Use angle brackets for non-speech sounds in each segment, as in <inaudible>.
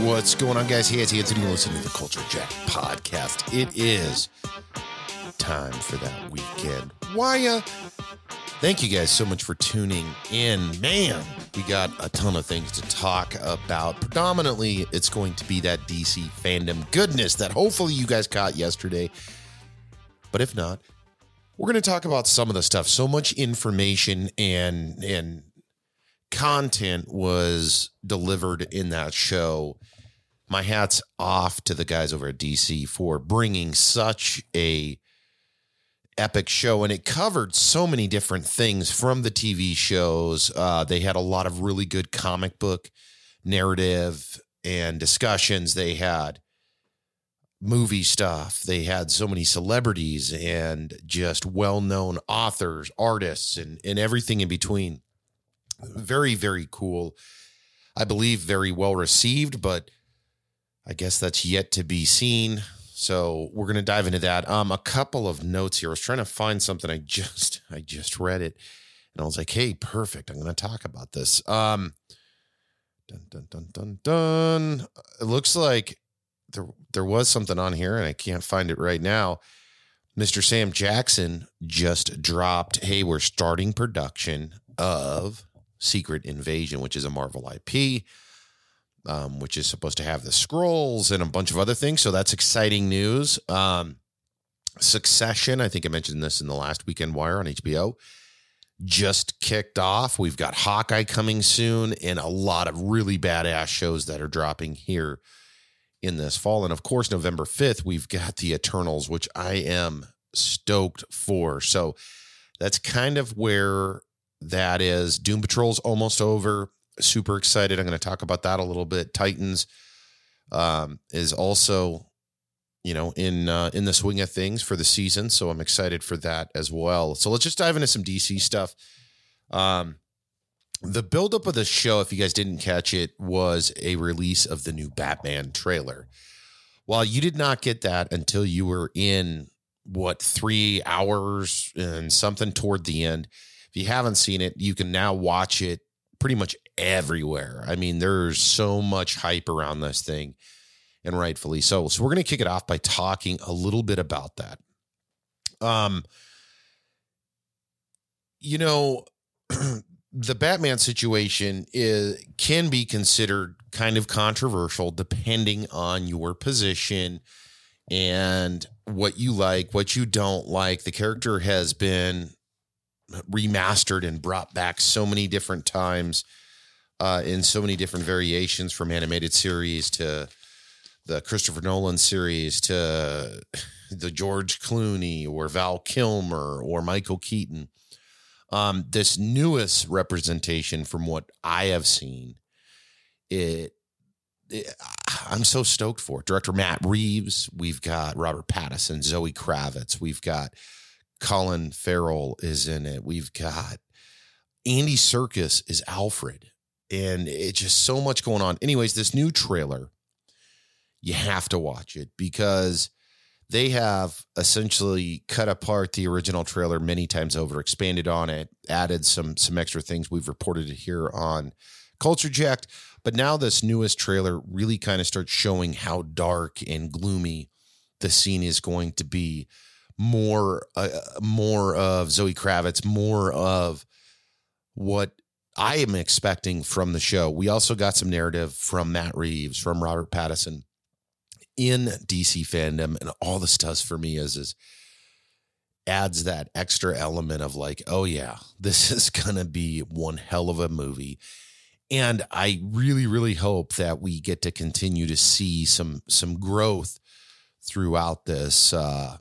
What's going on, guys? Hey, it's Anthony. Listen to the Culture Jack podcast. It is time for that weekend. Why, uh, thank you guys so much for tuning in. Man, we got a ton of things to talk about. Predominantly, it's going to be that DC fandom goodness that hopefully you guys caught yesterday. But if not, we're going to talk about some of the stuff. So much information and and content was delivered in that show. My hat's off to the guys over at DC for bringing such a epic show and it covered so many different things from the TV shows. Uh, they had a lot of really good comic book narrative and discussions. They had movie stuff. They had so many celebrities and just well-known authors, artists, and, and everything in between. Very, very cool. I believe very well received, but I guess that's yet to be seen. So we're going to dive into that. Um, a couple of notes here. I was trying to find something. I just, <laughs> I just read it, and I was like, "Hey, perfect. I'm going to talk about this." Um, dun dun dun dun dun. It looks like there there was something on here, and I can't find it right now. Mr. Sam Jackson just dropped. Hey, we're starting production of Secret Invasion, which is a Marvel IP, um, which is supposed to have the Skrulls and a bunch of other things. So that's exciting news. Um, Succession, I think I mentioned this in the last Weekend Wire on HBO, just kicked off. We've got Hawkeye coming soon and a lot of really badass shows that are dropping here in this fall. And of course, November 5th, we've got the Eternals, which I am stoked for. So that's kind of where that is. Doom Patrol's almost over. Super excited. I'm going to talk about that a little bit. Titans um, is also, you know, in uh, in the swing of things for the season, so I'm excited for that as well. So let's just dive into some DC stuff. Um, the buildup of the show, if you guys didn't catch it, was a release of the new Batman trailer. While you did not get that until you were in what three hours and something toward the end if you haven't seen it, you can now watch it pretty much everywhere. I mean, there's so much hype around this thing, and rightfully so. So we're going to kick it off by talking a little bit about that. Um, you know, <clears throat> the Batman situation is can be considered kind of controversial depending on your position and what you like, what you don't like. The character has been remastered and brought back so many different times uh, in so many different variations from animated series to the Christopher Nolan series to the George Clooney or Val Kilmer or Michael Keaton. Um, this newest representation from what I have seen, it, it, I'm so stoked for. Director Matt Reeves, we've got Robert Pattinson, Zoe Kravitz, we've got Colin Farrell is in it. We've got Andy Serkis is Alfred, and it's just so much going on. Anyways, this new trailer, you have to watch it because they have essentially cut apart the original trailer many times over, expanded on it, added some some extra things. We've reported here on Culture Jacked, but now this newest trailer really kind of starts showing how dark and gloomy the scene is going to be more uh, more of Zoe Kravitz, more of what I am expecting from the show. We also got some narrative from Matt Reeves, from Robert Pattinson in DC fandom, and all this does for me is is adds that extra element of like, oh yeah, this <laughs> is gonna be one hell of a movie. And I really, really hope that we get to continue to see some some growth throughout this uh,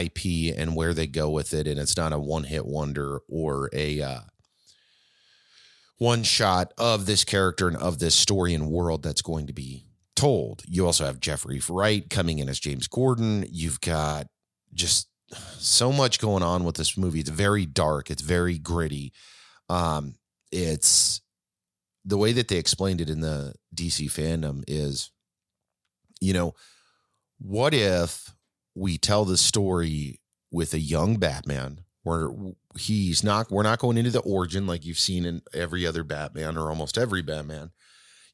IP and where they go with it, and it's not a one hit wonder or a uh, one shot of this character and of this story and world that's going to be told. You also have Jeffrey Wright coming in as James Gordon. You've got just so much going on with this movie. It's very dark. It's very gritty. Um, it's the way that they explained it in the DC fandom is, you know, what if we tell the story with a young Batman where he's not we're not going into the origin like you've seen in every other Batman or almost every Batman.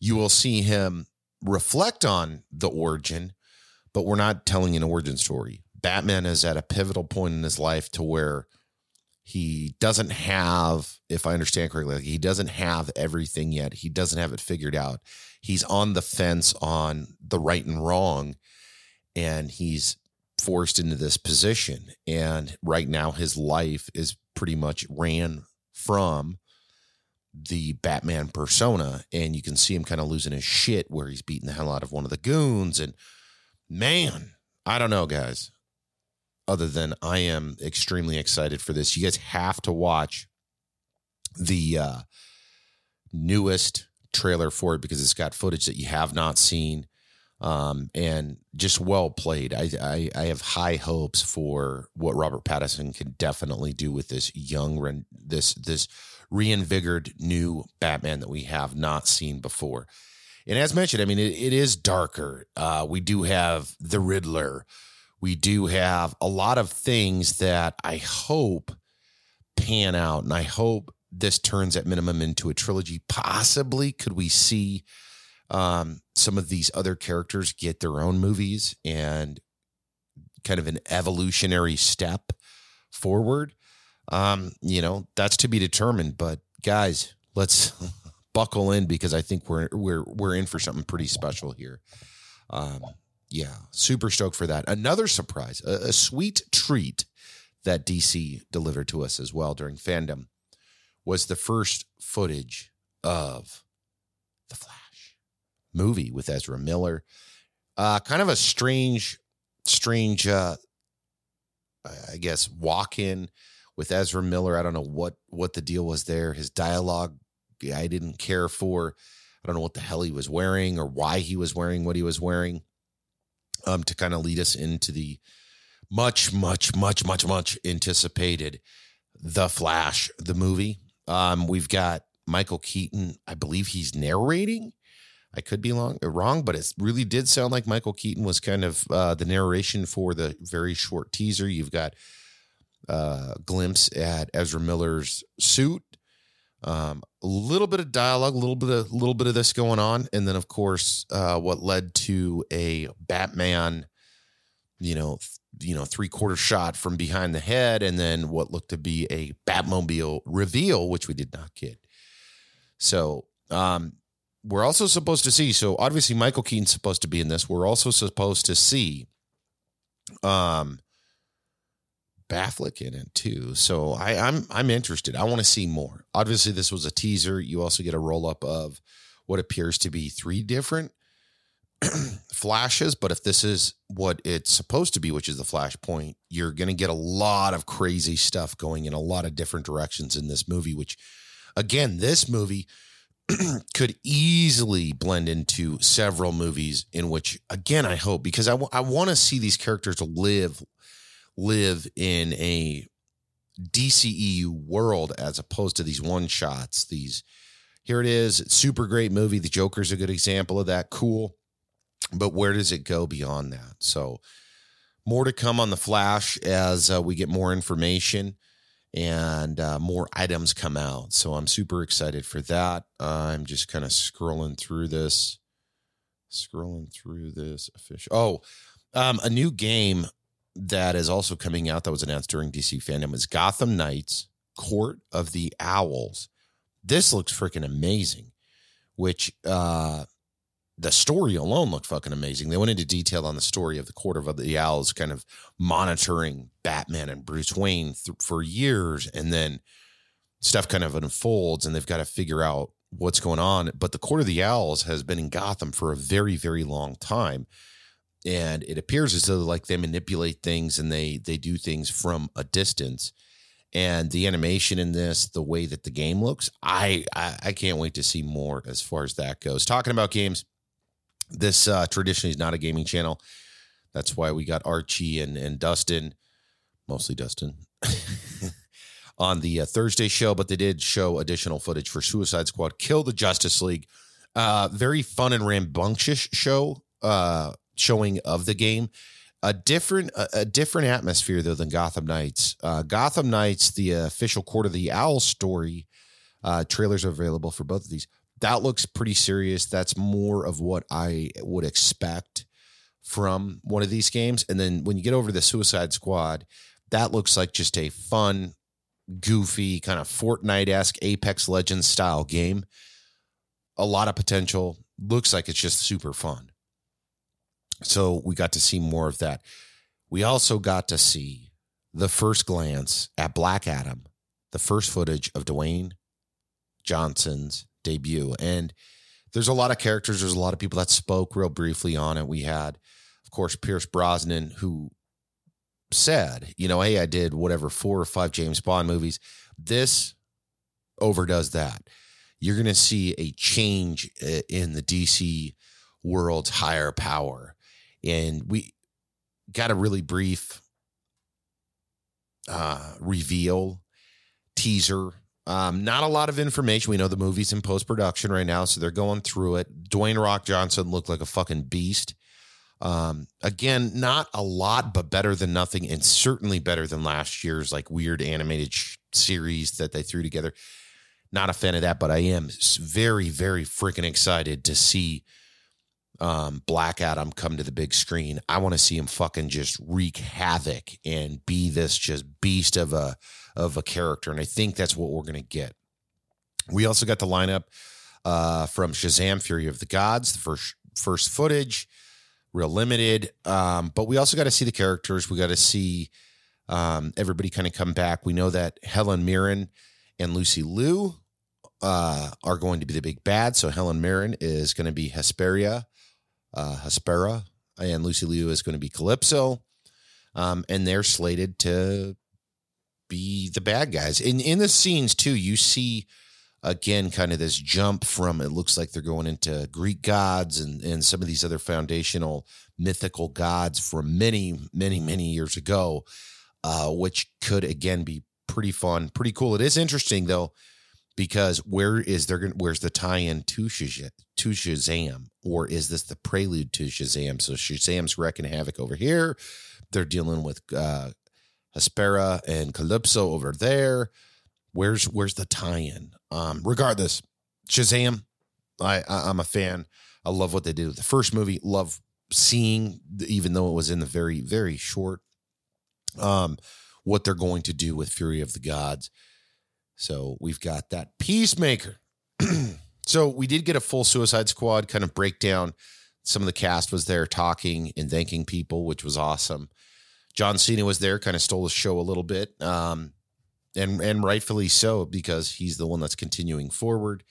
You will see him reflect on the origin, but we're not telling an origin story. Batman is at a pivotal point in his life to where he doesn't have, if I understand correctly, he doesn't have everything yet. He doesn't have it figured out. He's on the fence on the right and wrong, and he's forced into this position. And right now, his life is pretty much ran from the Batman persona. And you can see him kind of losing his shit where he's beating the hell out of one of the goons. And man, I don't know, guys. Other than I am extremely excited for this. You guys have to watch the uh, newest trailer for it because it's got footage that you have not seen um, and just well played. I, I, I have high hopes for what Robert Pattinson can definitely do with this young this this reinvigorated new Batman that we have not seen before. And as mentioned, I mean it, it is darker. Uh, we do have the Riddler. We do have a lot of things that I hope pan out, and I hope this turns at minimum into a trilogy. Possibly, could we see? Um, some of these other characters get their own movies and kind of an evolutionary step forward. Um, you know, that's to be determined. But guys, let's <laughs> buckle in because I think we're we're we're in for something pretty special here. Um, yeah, super stoked for that. Another surprise, a, a sweet treat that DC delivered to us as well during fandom was the first footage of the Flash movie with Ezra Miller. Uh, kind of a strange, strange, uh, I guess, walk in with Ezra Miller. I don't know what what the deal was there. His dialogue, I didn't care for. I don't know what the hell he was wearing or why he was wearing what he was wearing. Um, to kind of lead us into the much, much, much, much, much anticipated The Flash, the movie. Um, we've got Michael Keaton. I believe he's narrating. I could be long, wrong, but it really did sound like Michael Keaton was kind of uh, the narration for the very short teaser. You've got a uh, glimpse at Ezra Miller's suit, um, a little bit of dialogue, a little bit of little bit of this going on, and then of course uh, what led to a Batman, you know, th- you know, three quarter shot from behind the head, and then what looked to be a Batmobile reveal, which we did not get. So um, we're also supposed to see. So obviously, Michael Keaton's supposed to be in this. We're also supposed to see, um, Batfleck in it too. So I, I'm I'm interested. I want to see more. Obviously, this was a teaser. You also get a roll up of what appears to be three different <clears throat> flashes. But if this is what it's supposed to be, which is the flashpoint, you're going to get a lot of crazy stuff going in a lot of different directions in this movie. Which, again, this movie <clears throat> could easily blend into several movies in which again i hope because I, w- I want to see these characters live live in a dceu world as opposed to these one shots these here it is super great movie the joker's a good example of that cool but where does it go beyond that? So more to come on the flash as uh, we get more information and uh, more items come out. So I'm super excited for that. Uh, I'm just kind of scrolling through this, scrolling through this official. Oh, um, a new game that is also coming out that was announced during DC fandom is Gotham Knights Court of the Owls. This looks freaking amazing, which uh, the story alone looked fucking amazing. They went into detail on the story of the Court of the Owls, kind of monitoring Batman and Bruce Wayne th- for years, and then stuff kind of unfolds, and they've got to figure out what's going on. But the Court of the Owls has been in Gotham for a very, very long time, and it appears as though like they manipulate things and they they do things from a distance. And the animation in this, the way that the game looks, I, I I can't wait to see more as far as that goes. Talking about games this uh, traditionally is not a gaming channel. That's why we got Archie and, and Dustin, mostly Dustin, <laughs> on the uh, Thursday show, but they did show additional footage for Suicide Squad Kill the Justice League. Uh, very fun and rambunctious show uh, showing of the game. A different a, a different atmosphere though than Gotham Knights. Uh, Gotham Knights, the official Court of the Owl story, Uh, trailers are available for both of these. That looks pretty serious. That's more of what I would expect from one of these games. And then when you get over to the Suicide Squad, that looks like just a fun, goofy, kind of Fortnite esque Apex Legends style game. A lot of potential. Looks like it's just super fun. So we got to see more of that. We also got to see the first glance at Black Adam, the first footage of Dwayne Johnson's debut. And there's a lot of characters, there's a lot of people that spoke real briefly on it. We had, of course, Pierce Brosnan, who said, you know, hey, I did whatever, four or five James Bond movies. This overdoes that. You're going to see a change in the DC world's higher power. And we got a really brief uh, reveal teaser. Um, not a lot of information. We know the movie's in post production right now, so they're going through it. Dwayne Rock Johnson looked like a fucking beast. Um, again, not a lot, but better than nothing, and certainly better than last year's like weird animated sh- series that they threw together. Not a fan of that, but I am very, very freaking excited to see um, Black Adam come to the big screen. I want to see him fucking just wreak havoc and be this just beast of a of a character, and I think that's what we're gonna get. We also got the lineup uh, from Shazam: Fury of the Gods, the first first footage, real limited. Um, but we also got to see the characters. We got to see um, everybody kind of come back. We know that Helen Mirren and Lucy Liu uh, are going to be the big bad. So Helen Mirren is going to be Hesperia uh, Hespera, and Lucy Liu is going to be Calypso. Um, and they're slated to be the bad guys. In in the scenes too, you see again kind of this jump from it looks like they're going into Greek gods and and some of these other foundational mythical gods from many many many years ago, uh, which could again be pretty fun, pretty cool. It is interesting though because where is there going where's the tie-in to Shazam, to Shazam? Or is this the prelude to Shazam? So Shazam's wrecking havoc over here. They're dealing with uh Hespera and Calypso over there. Where's where's the tie-in? Um regardless Shazam I, I I'm a fan. I love what they did with the first movie. Love seeing even though it was in the very very short um what they're going to do with Fury of the Gods so we've got that Peacemaker. <clears throat> so we did get a full Suicide Squad kind of breakdown. Some of the cast was there talking and thanking people, which was awesome. John Cena was there, kind of stole the show a little bit, um, and and rightfully so because he's the one that's continuing forward.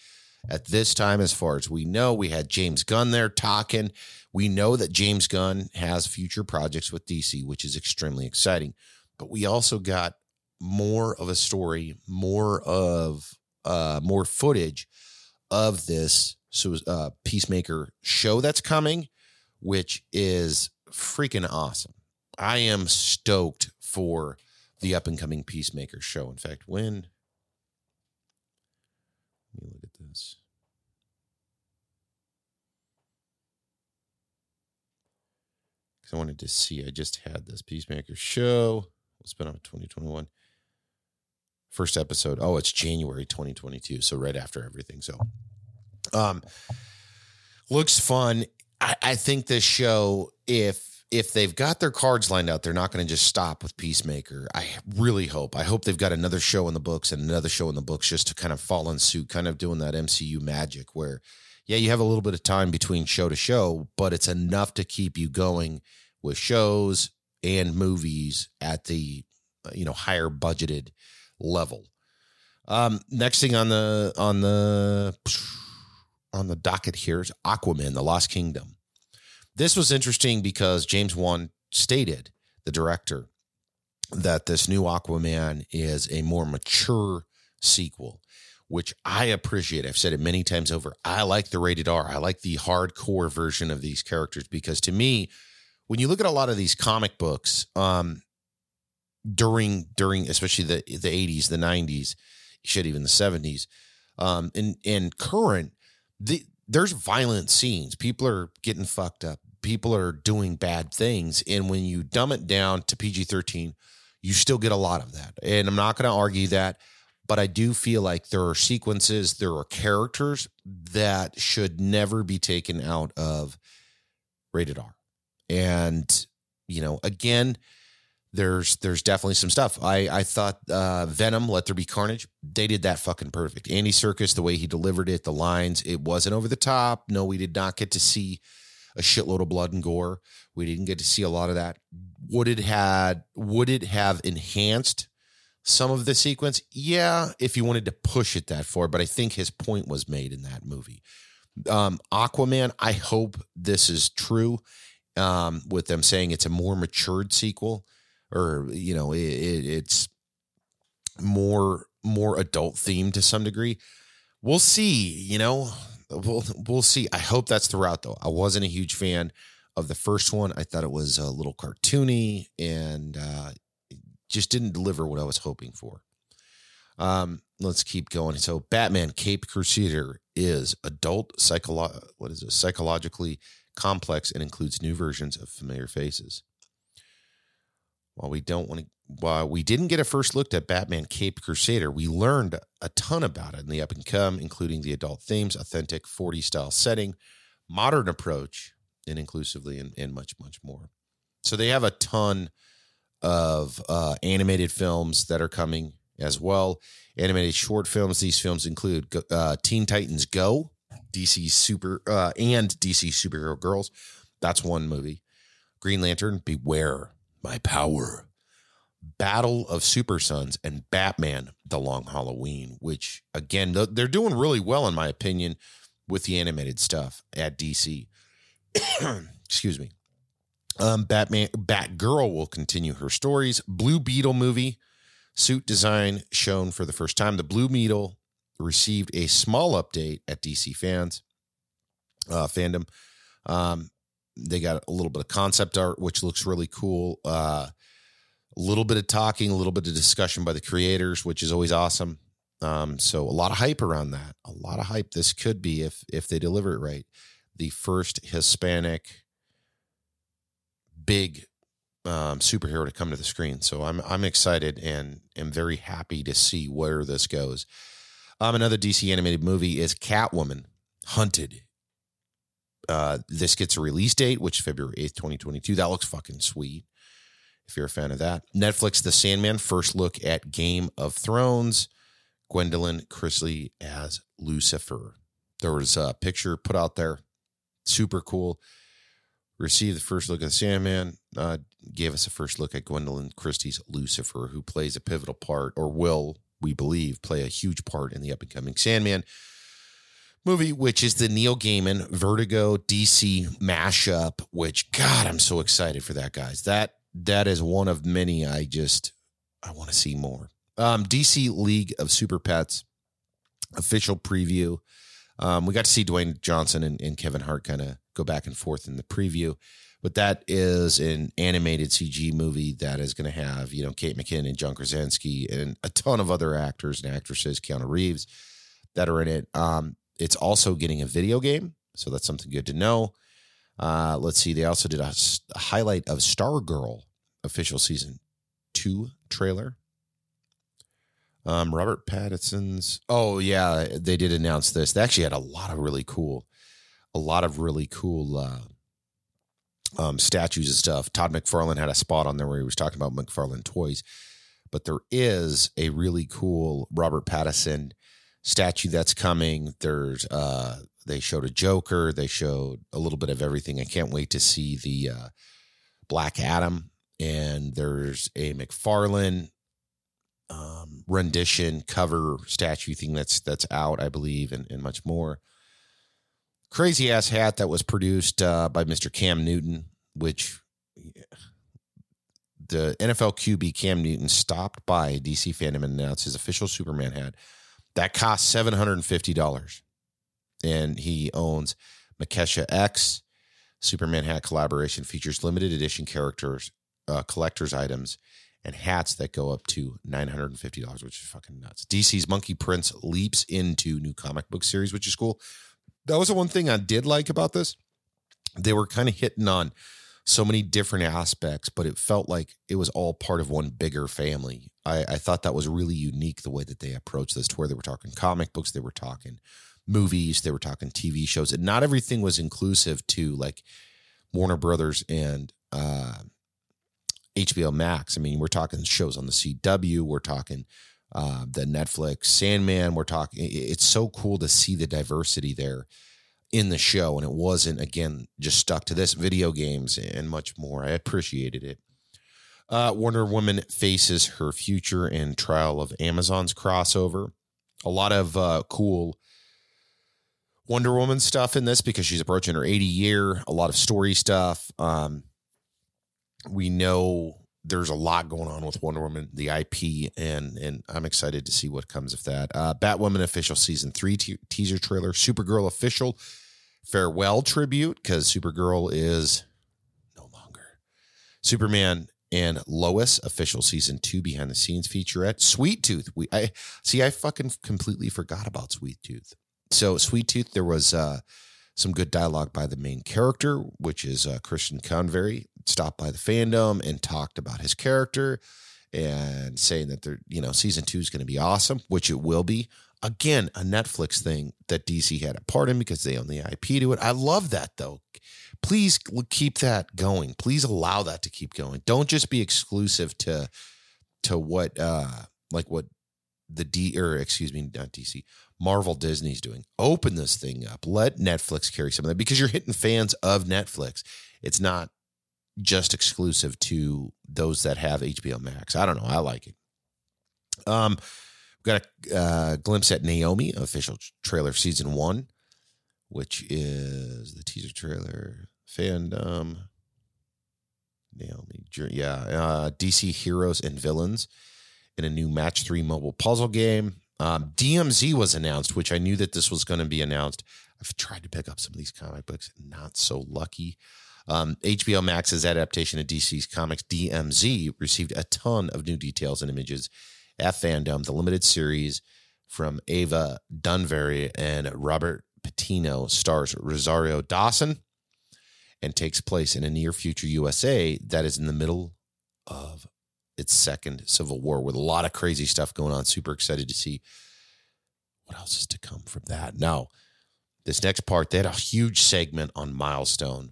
At this time, as far as we know, we had James Gunn there talking. We know that James Gunn has future projects with DC, which is extremely exciting. But we also got more of a story, more of uh, more footage of this so uh, Peacemaker show that's coming, which is freaking awesome. I am stoked for the up and coming Peacemaker show. In fact, when let me look at this. Because I wanted to see. I just had this Peacemaker show. It's been on 2021 first episode. Oh, it's January 2022, so right after everything. So, um, looks fun. I, I think this show, if if they've got their cards lined out, they're not going to just stop with Peacemaker. I really hope. I hope they've got another show in the books and another show in the books just to kind of fall in suit, kind of doing that MCU magic where, yeah, you have a little bit of time between show to show, but it's enough to keep you going with shows and movies at the you know higher budgeted level. Um, next thing on the on the on the docket here is Aquaman: The Lost Kingdom. This was interesting because James Wan stated, the director, that this new Aquaman is a more mature sequel, which I appreciate. I've said it many times over. I like the rated R. I like the hardcore version of these characters because to me, when you look at a lot of these comic books, um, during during especially the the 80s, the 90s, shit, even the 70s, um, and and current, the there's violent scenes. People are getting fucked up. People are doing bad things, and when you dumb it down to PG 13, you still get a lot of that. And I'm not going to argue that, but I do feel like there are sequences, there are characters that should never be taken out of rated R. And, you know, again, there's there's definitely some stuff. I I thought uh, Venom, Let There Be Carnage, they did that fucking perfect. Andy Serkis, the way he delivered it, the lines, it wasn't over the top. No, we did not get to see a shitload of blood and gore. We didn't get to see a lot of that. Would it had would it have enhanced some of the sequence? Yeah, if you wanted to push it that far, but I think his point was made in that movie. Um, Aquaman, I hope this is true. Um, with them saying it's a more matured sequel or you know it, it, it's more more adult themed to some degree. We'll see you know we'll we'll see. I hope that's the route though. I wasn't a huge fan of the first one. I thought it was a little cartoony and uh just didn't deliver what i was hoping for. Um let's keep going. So batman cape crusader is adult psycholo- what is it? Psychologically complex and includes new versions of familiar faces while we don't want to, while we didn't get a first look at Batman Cape Crusader, we learned a ton about it in the up and come, including the adult themes, authentic 40 style setting, modern approach, and inclusively, and, and much, much more. So they have a ton of uh, animated films that are coming as well. Animated short films. These films include uh, Teen Titans Go, DC Super, uh, and DC Superhero Girls. That's one movie. Green Lantern, Beware my power. Battle of Super Sons and Batman The Long Halloween, which again, they're doing really well, in my opinion, with the animated stuff at DC. <clears throat> Excuse me. Um, Batman, Batgirl will continue her stories. Blue Beetle movie, suit design shown for the first time. The Blue Beetle received a small update at DC fans uh, fandom. Um, they got a little bit of concept art, which looks really cool. Uh, a little bit of talking, a little bit of discussion by the creators, which is always awesome. Um, so a lot of hype around that. A lot of hype. This could be if if they deliver it right, the first Hispanic big um, superhero to come to the screen. So I'm I'm excited and am very happy to see where this goes. Um, another DC animated movie is Catwoman Hunted uh, this gets a release date, which is February 8th, 2022. That looks fucking sweet. If you're a fan of that. Netflix, The Sandman, first look at Game of Thrones. Gwendoline Christie as Lucifer. There was a picture put out there. Super cool. Received the first look at the Sandman. Uh, gave us a first look at Gwendoline Christie's Lucifer, who plays a pivotal part, or will, we believe, play a huge part in the up and coming Sandman movie, which is the Neil Gaiman Vertigo DC mashup. Which God, I'm so excited for that, guys. That that is one of many. I just I want to see more. Um, DC League of Super Pets official preview. Um, we got to see Dwayne Johnson and, and Kevin Hart kind of go back and forth in the preview, but that is an animated CG movie that is going to have you know Kate McKinnon and John Krasinski and a ton of other actors and actresses, Keanu Reeves, that are in it. Um, it's also getting a video game, so that's something good to know. Uh, let's see. They also did a, a highlight of Stargirl official season two trailer. Um, Robert Pattinson's. Oh yeah, they did announce this. They actually had a lot of really cool, a lot of really cool uh, um, statues and stuff. Todd McFarlane had a spot on there where he was talking about McFarlane toys, but there is a really cool Robert Pattinson statue that's coming. There's uh they showed a Joker, they showed a little bit of everything. I can't wait to see the uh Black Adam and there's a McFarlane um rendition cover statue thing that's that's out, I believe, and, and much more. Crazy ass hat that was produced uh, by Mr. Cam Newton, which the NFL QB Cam Newton stopped by DC fandom and announced his official Superman hat that costs $750. And he owns Makesha X. Superman hat collaboration features limited edition characters, uh, collector's items, and hats that go up to $950, which is fucking nuts. DC's Monkey Prince leaps into new comic book series, which is cool. That was the one thing I did like about this. They were kind of hitting on so many different aspects, but it felt like it was all part of one bigger family. I, I thought that was really unique the way that they approached this, to where they were talking comic books, they were talking movies, they were talking TV shows, and not everything was inclusive to like Warner Brothers and uh, HBO Max. I mean, we're talking shows on the CW, we're talking uh, the Netflix Sandman, we're talking. It's so cool to see the diversity there in the show, and it wasn't again just stuck to this video games and much more. I appreciated it. Uh, Wonder Woman faces her future in trial of Amazon's crossover. A lot of uh, cool Wonder Woman stuff in this because she's approaching her 80 year, a lot of story stuff. Um, we know there's a lot going on with Wonder Woman, the IP, and and I'm excited to see what comes of that. Uh, Batwoman official season three te- teaser trailer, Supergirl official farewell tribute because Supergirl is no longer Superman and Lois official season two behind the scenes featurette. Sweet Tooth, we I see. I fucking completely forgot about Sweet Tooth. So Sweet Tooth, there was uh, some good dialogue by the main character, which is uh, Christian Convery, stopped by the fandom and talked about his character and saying that they're you know season two is going to be awesome, which it will be. Again, a Netflix thing that DC had a part in because they own the IP to it. I love that though. Please keep that going. Please allow that to keep going. Don't just be exclusive to to what uh like what the D or excuse me, not DC, Marvel Disney's doing. Open this thing up. Let Netflix carry some of that because you're hitting fans of Netflix. It's not just exclusive to those that have HBO Max. I don't know. I like it. Um, got a uh, glimpse at Naomi official trailer season one, which is the teaser trailer fandom. Naomi, yeah, uh, DC heroes and villains in a new match three mobile puzzle game. Um, DMZ was announced, which I knew that this was going to be announced. I've tried to pick up some of these comic books, not so lucky. Um, HBO Max's adaptation of DC's comics DMZ received a ton of new details and images Fandom, the limited series from Ava DuVernay and Robert Patino stars Rosario Dawson and takes place in a near future USA that is in the middle of its second civil war with a lot of crazy stuff going on. Super excited to see what else is to come from that. Now, this next part, they had a huge segment on Milestone,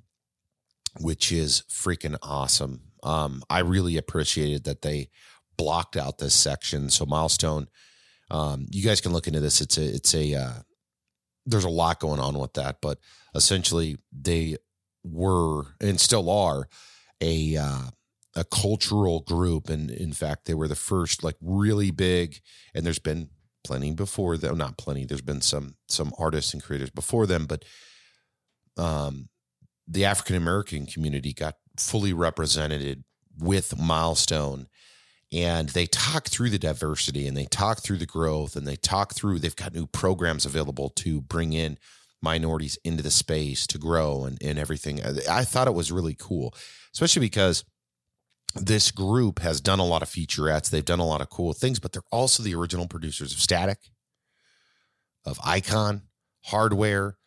which is freaking awesome. Um, I really appreciated that they blocked out this section. So Milestone, um, you guys can look into this. It's a, it's a, uh, there's a lot going on with that, but essentially they were and still are a, uh, a cultural group. And in fact, they were the first like really big, and there's been plenty before them, not plenty, there's been some, some artists and creators before them, but, um, the African American community got fully represented with Milestone and they talk through the diversity and they talk through the growth and they talk through they've got new programs available to bring in minorities into the space to grow and, and everything. Uh, I thought it was really cool especially because this group has done a lot of featurettes they've done a lot of cool things but they're also the original producers of static of icon hardware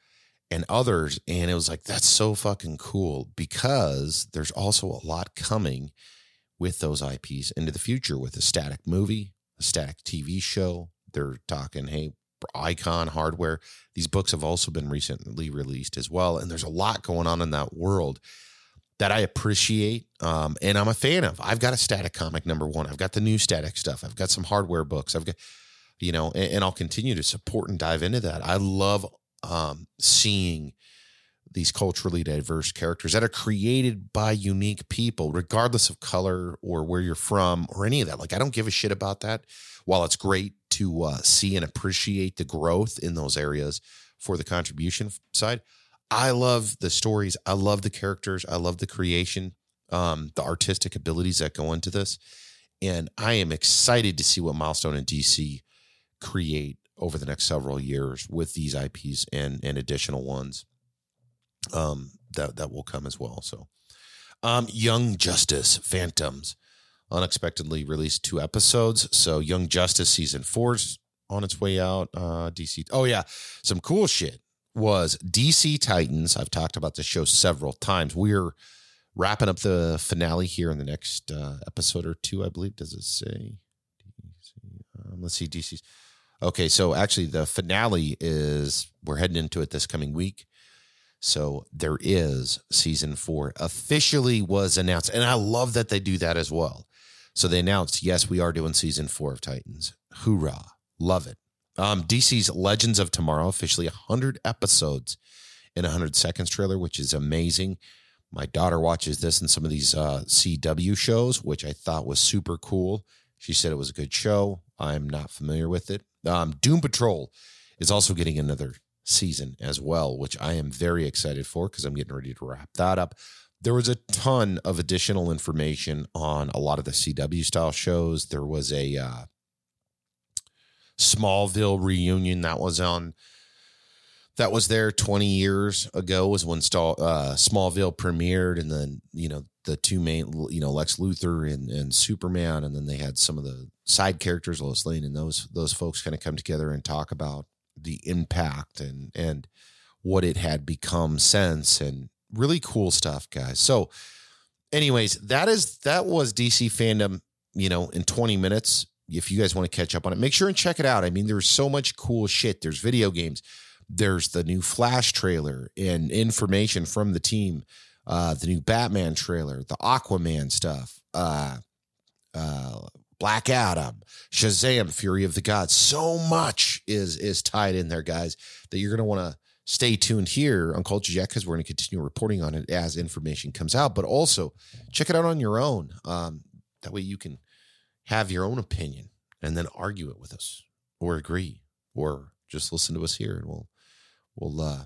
and others and it was like that's so fucking cool because there's also a lot coming with those IPs into the future with a static movie, a static TV show. They're talking, hey, icon hardware. These books have also been recently released as well. And there's a lot going on in that world that I appreciate um, and I'm a fan of. I've got a static comic number one. I've got the new static stuff. I've got some hardware books. I've got, you know, and, and I'll continue to support and dive into that. I love um, seeing these culturally diverse characters that are created by unique people, regardless of color or where you're from or any of that. Like, I don't give a shit about that. While it's great to uh, see and appreciate the growth in those areas for the contribution side, I love the stories. I love the characters. I love the creation, um, the artistic abilities that go into this. And I am excited to see what Milestone and DC create over the next several years with these IPs and, and additional ones um, that that will come as well. So, um, Young Justice Phantoms unexpectedly released two episodes. So, Young Justice season four's on its way out. Uh, DC. Oh yeah, some cool shit was DC Titans. I've talked about this show several times. We're wrapping up the finale here in the next uh, episode or two, I believe. Does it say? Um, let's see, DC's. Okay, so actually, the finale is we're heading into it this coming week. So there is season four officially was announced, and I love that they do that as well. So they announced, yes, we are doing season four of Titans. Hoorah! Love it. Um, DC's Legends of Tomorrow officially 100 episodes in 100 seconds trailer, which is amazing. My daughter watches this and some of these uh, CW shows, which I thought was super cool. She said it was a good show. I'm not familiar with it. Um, Doom Patrol is also getting another season as well, which I am very excited for because I'm getting ready to wrap that up. There was a ton of additional information on a lot of the CW style shows. There was a uh, Smallville reunion that was on that was there 20 years ago was when uh, Smallville premiered and then you know the two main you know Lex Luthor and, and Superman and then they had some of the side characters Lois Lane and those those folks kind of come together and talk about the impact and and what it had become since and really cool stuff guys. So anyways that is that was DC fandom you know in 20 minutes. If you guys want to catch up on it make sure and check it out. I mean there's so much cool shit. There's video games. There's the new Flash trailer and information from the team, uh, the new Batman trailer, the Aquaman stuff, uh, uh, Black Adam, Shazam, Fury of the Gods. So much is is tied in there, guys, that you're going to want to stay tuned here on Culture Jack because we're going to continue reporting on it as information comes out. But also check it out on your own. Um, that way you can have your own opinion and then argue it with us or agree or just listen to us here and we'll we'll uh,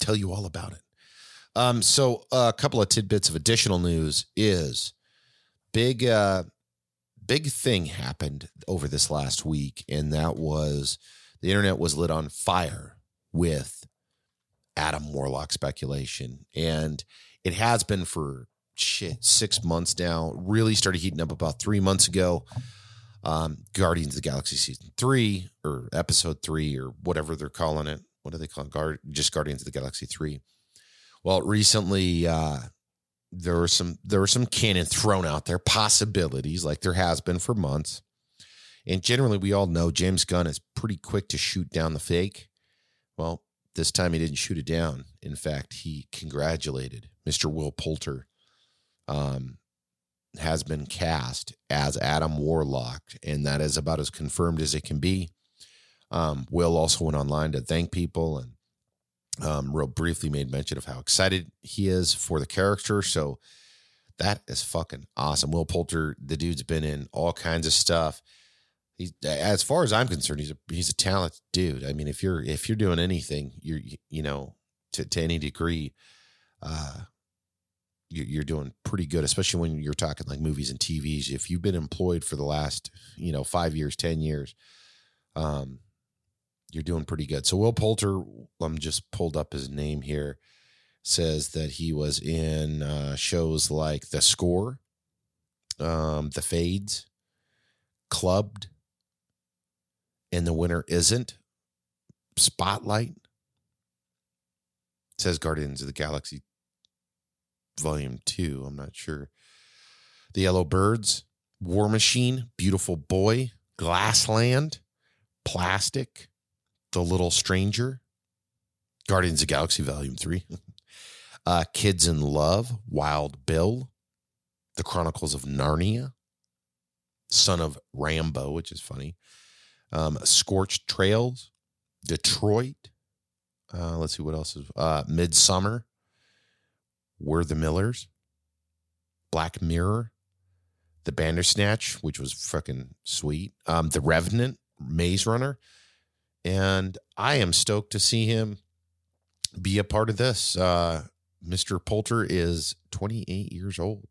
tell you all about it. Um, so uh, a couple of tidbits of additional news is big, uh, big thing happened over this last week, and that was the internet was lit on fire with Adam Warlock speculation, and it has been for shit six months now. Really started heating up about three months ago. Um, Guardians of the Galaxy season three or episode three or whatever they're calling it what do they call it? Guard, just Guardians of the Galaxy three. Well, recently uh, there were some there were some cannon thrown out there, possibilities like there has been for months. And generally, we all know James Gunn is pretty quick to shoot down the fake. Well, this time he didn't shoot it down. In fact, he congratulated Mr. Will Poulter. Um, has been cast as Adam Warlock, and that is about as confirmed as it can be. Um, Will also went online to thank people and um, real briefly made mention of how excited he is for the character. So that is fucking awesome. Will Poulter, the dude's been in all kinds of stuff. He's, as far as I'm concerned, he's a he's a talented dude. I mean, if you're if you're doing anything, you're you know to to any degree, uh, you're doing pretty good, especially when you're talking like movies and TVs. If you've been employed for the last, you know, five years, 10 years, um, you're doing pretty good. So Will Poulter, I'm just pulled up his name here, says that he was in uh, shows like The Score, um, The Fades, Clubbed, and The Winner Isn't, Spotlight. Says Guardians of the Galaxy Volume 2. I'm not sure. The Yellow Birds, War Machine, Beautiful Boy, Glassland, Plastic, the Little Stranger, Guardians of Galaxy Volume 3, <laughs> uh, Kids in Love, Wild Bill, The Chronicles of Narnia, Son of Rambow, which is funny, um, Scorched Trails, Detroit. Uh, let's see what else is uh, Midsommar, We're the Millers, Black Mirror, The Bandersnatch, which was fucking sweet, um, The Revenant, Maze Runner. And I am stoked to see him be a part of this. Uh, Mr. Poulter is 28 years old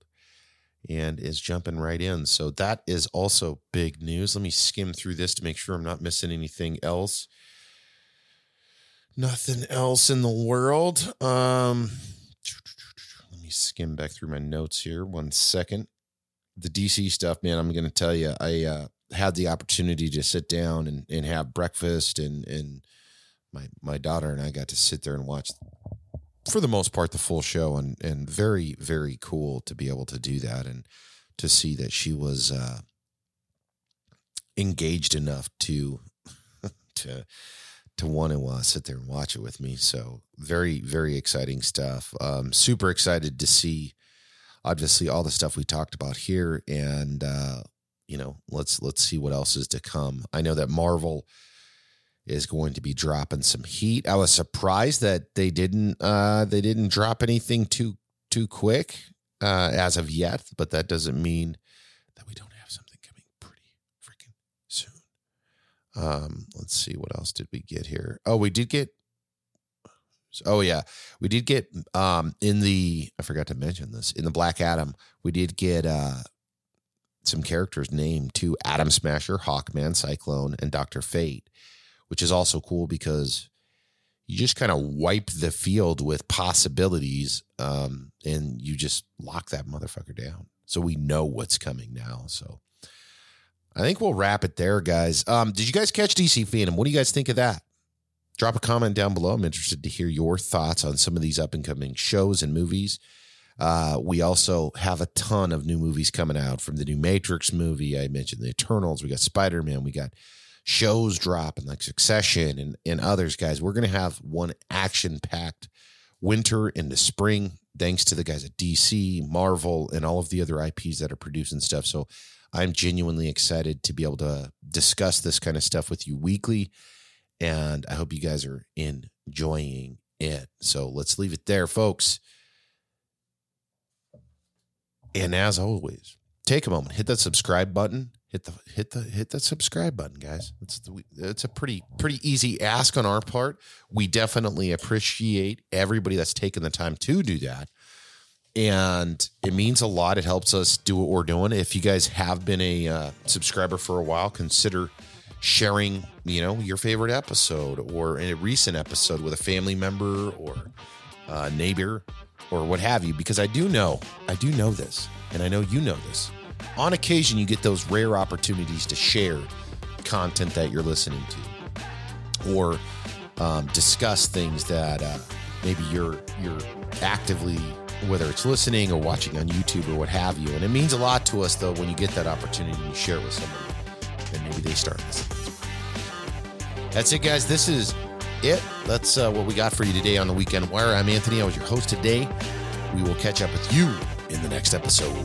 and is jumping right in. So that is also big news. Let me skim through this to make sure I'm not missing anything else. Nothing else in the world. Um, let me skim back through my notes here. One second. The DC stuff, man, I'm going to tell you, I uh, had the opportunity to sit down and, and have breakfast and and my my daughter and I got to sit there and watch for the most part, the full show, and and very very cool to be able to do that and to see that she was uh, engaged enough to <laughs> to to want to uh, sit there and watch it with me. So very very exciting stuff. Um, super excited to see obviously all the stuff we talked about here, and uh, you know let's let's see what else is to come. I know that Marvel is going to be dropping some heat. I was surprised that they didn't uh, they didn't drop anything too too quick uh, as of yet, but that doesn't mean that we don't have something coming pretty freaking soon. Um, let's see what else did we get here. Oh, we did get. Oh yeah, we did get um in the I forgot to mention this in the Black Adam. We did get uh some characters named to Atom Smasher, Hawkman, Cyclone, and Doctor Fate which is also cool because you just kind of wipe the field with possibilities um, and you just lock that motherfucker down. So we know what's coming now. So I think we'll wrap it there, guys. Um, did you guys catch DC Fandom? What do you guys think of that? Drop a comment down below. I'm interested to hear your thoughts on some of these up and coming shows and movies. Uh, we also have a ton of new movies coming out from the new Matrix movie. I mentioned the Eternals. We got Spider Man. We got shows dropping like Succession and, and others, guys. We're going to have one action packed winter into spring, thanks to the guys at DC, Marvel, and all of the other IPs that are producing stuff. So I'm genuinely excited to be able to discuss this kind of stuff with you weekly. And I hope you guys are enjoying it. So let's leave it there, folks. And as always, take a moment, hit that subscribe button. Hit the hit the hit the subscribe button guys. It's the, it's a pretty pretty easy ask on our part. We definitely appreciate everybody that's taken the time to do that. And it means a lot. It helps us do what we're doing. If you guys have been a uh, subscriber for a while consider sharing you know your favorite episode or a recent episode with a family member or a neighbor or what have you because i do know i do know this and i know you know this on occasion you get those rare opportunities to share content that you're listening to or um, discuss things that uh, maybe you're you're actively whether it's listening or watching on YouTube or what have you. And it means a lot to us though when you get that opportunity you share with somebody and maybe they start listening. That's it, guys. This is it. That's uh, what we got for you today on the Weekend Wire. I'm Anthony. I was your host today. We will catch up with you in the next episode.